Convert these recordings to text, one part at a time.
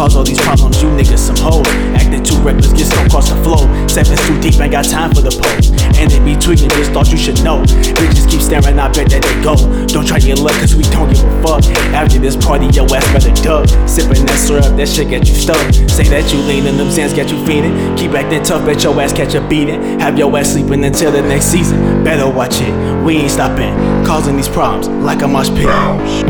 cause all these problems? You niggas some hoes. Acting too reckless, get stuck across the flow. Sevens too deep, ain't got time for the pose. And they be tweaking, just thought you should know. Bitches keep staring, I bet that they go. Don't try your luck, cause we don't fuck. After this party, your ass better duck. Sipping that syrup, that shit get you stuck. Say that you leanin', them Zans get you feeding. Keep acting tough, bet your ass catch a beating. Have your ass sleeping until the next season. Better watch it, we ain't stopping. Causing these problems like a mosh pit.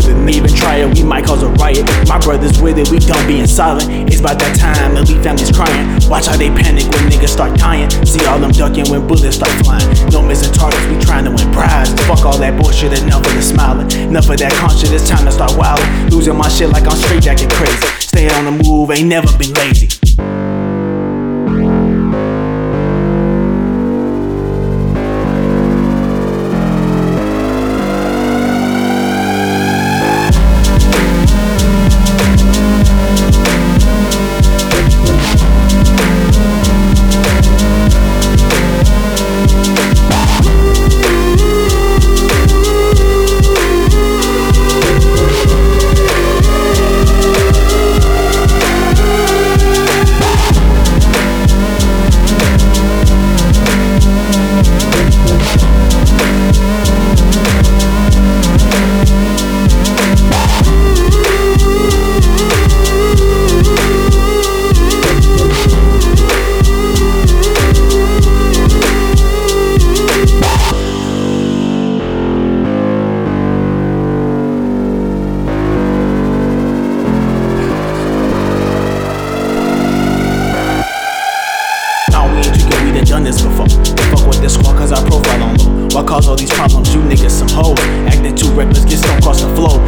Didn't even try it, we might cause a riot. My brothers with it, we don't be silent. It's about that time that leave families crying. Watch how they panic when niggas start dying. See all them ducking when bullets start flying. No missing targets, Enough of that conscious, it's time to start wildin'. Losing my shit like I'm straight jacking crazy. Stay on the move, ain't never been lazy. Done this before. Fuck with this squad, cause our profile on low. Why cause all these problems? You niggas some hoes. Acting too reckless, get stuck across the flow.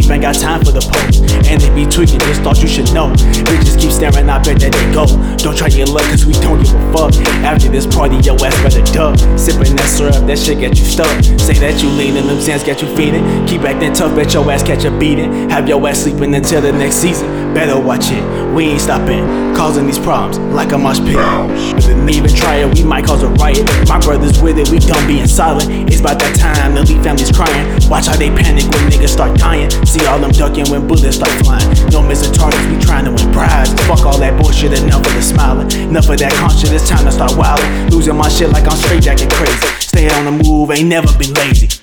Deep, ain't got time for the pose. And they be tweaking, just thought you should know. Bitches keep staring, I bet that they go. Don't try your luck, cause we don't give a fuck. After this party, your ass better duck. Sipping that syrup, that shit get you stuck. Say that you leanin', them Zans get you feeding. Keep acting tough, bet your ass catch a beating. Have your ass sleeping until the next season. Better watch it, we ain't stopping. Causing these problems like a mosh pit. Didn't even try it, we might cause a riot. My brothers with it, we don't be in silent. It's about that time to leave families crying. Watch how they panic when niggas start dying. See all them ducking when bullets start flying. No missing targets, we trying to win prizes. Fuck all that bullshit, enough of the smiling. Enough of that conscious, it's time to start wildin'. Losing my shit like I'm straight jacking crazy. Stay on the move, ain't never been lazy.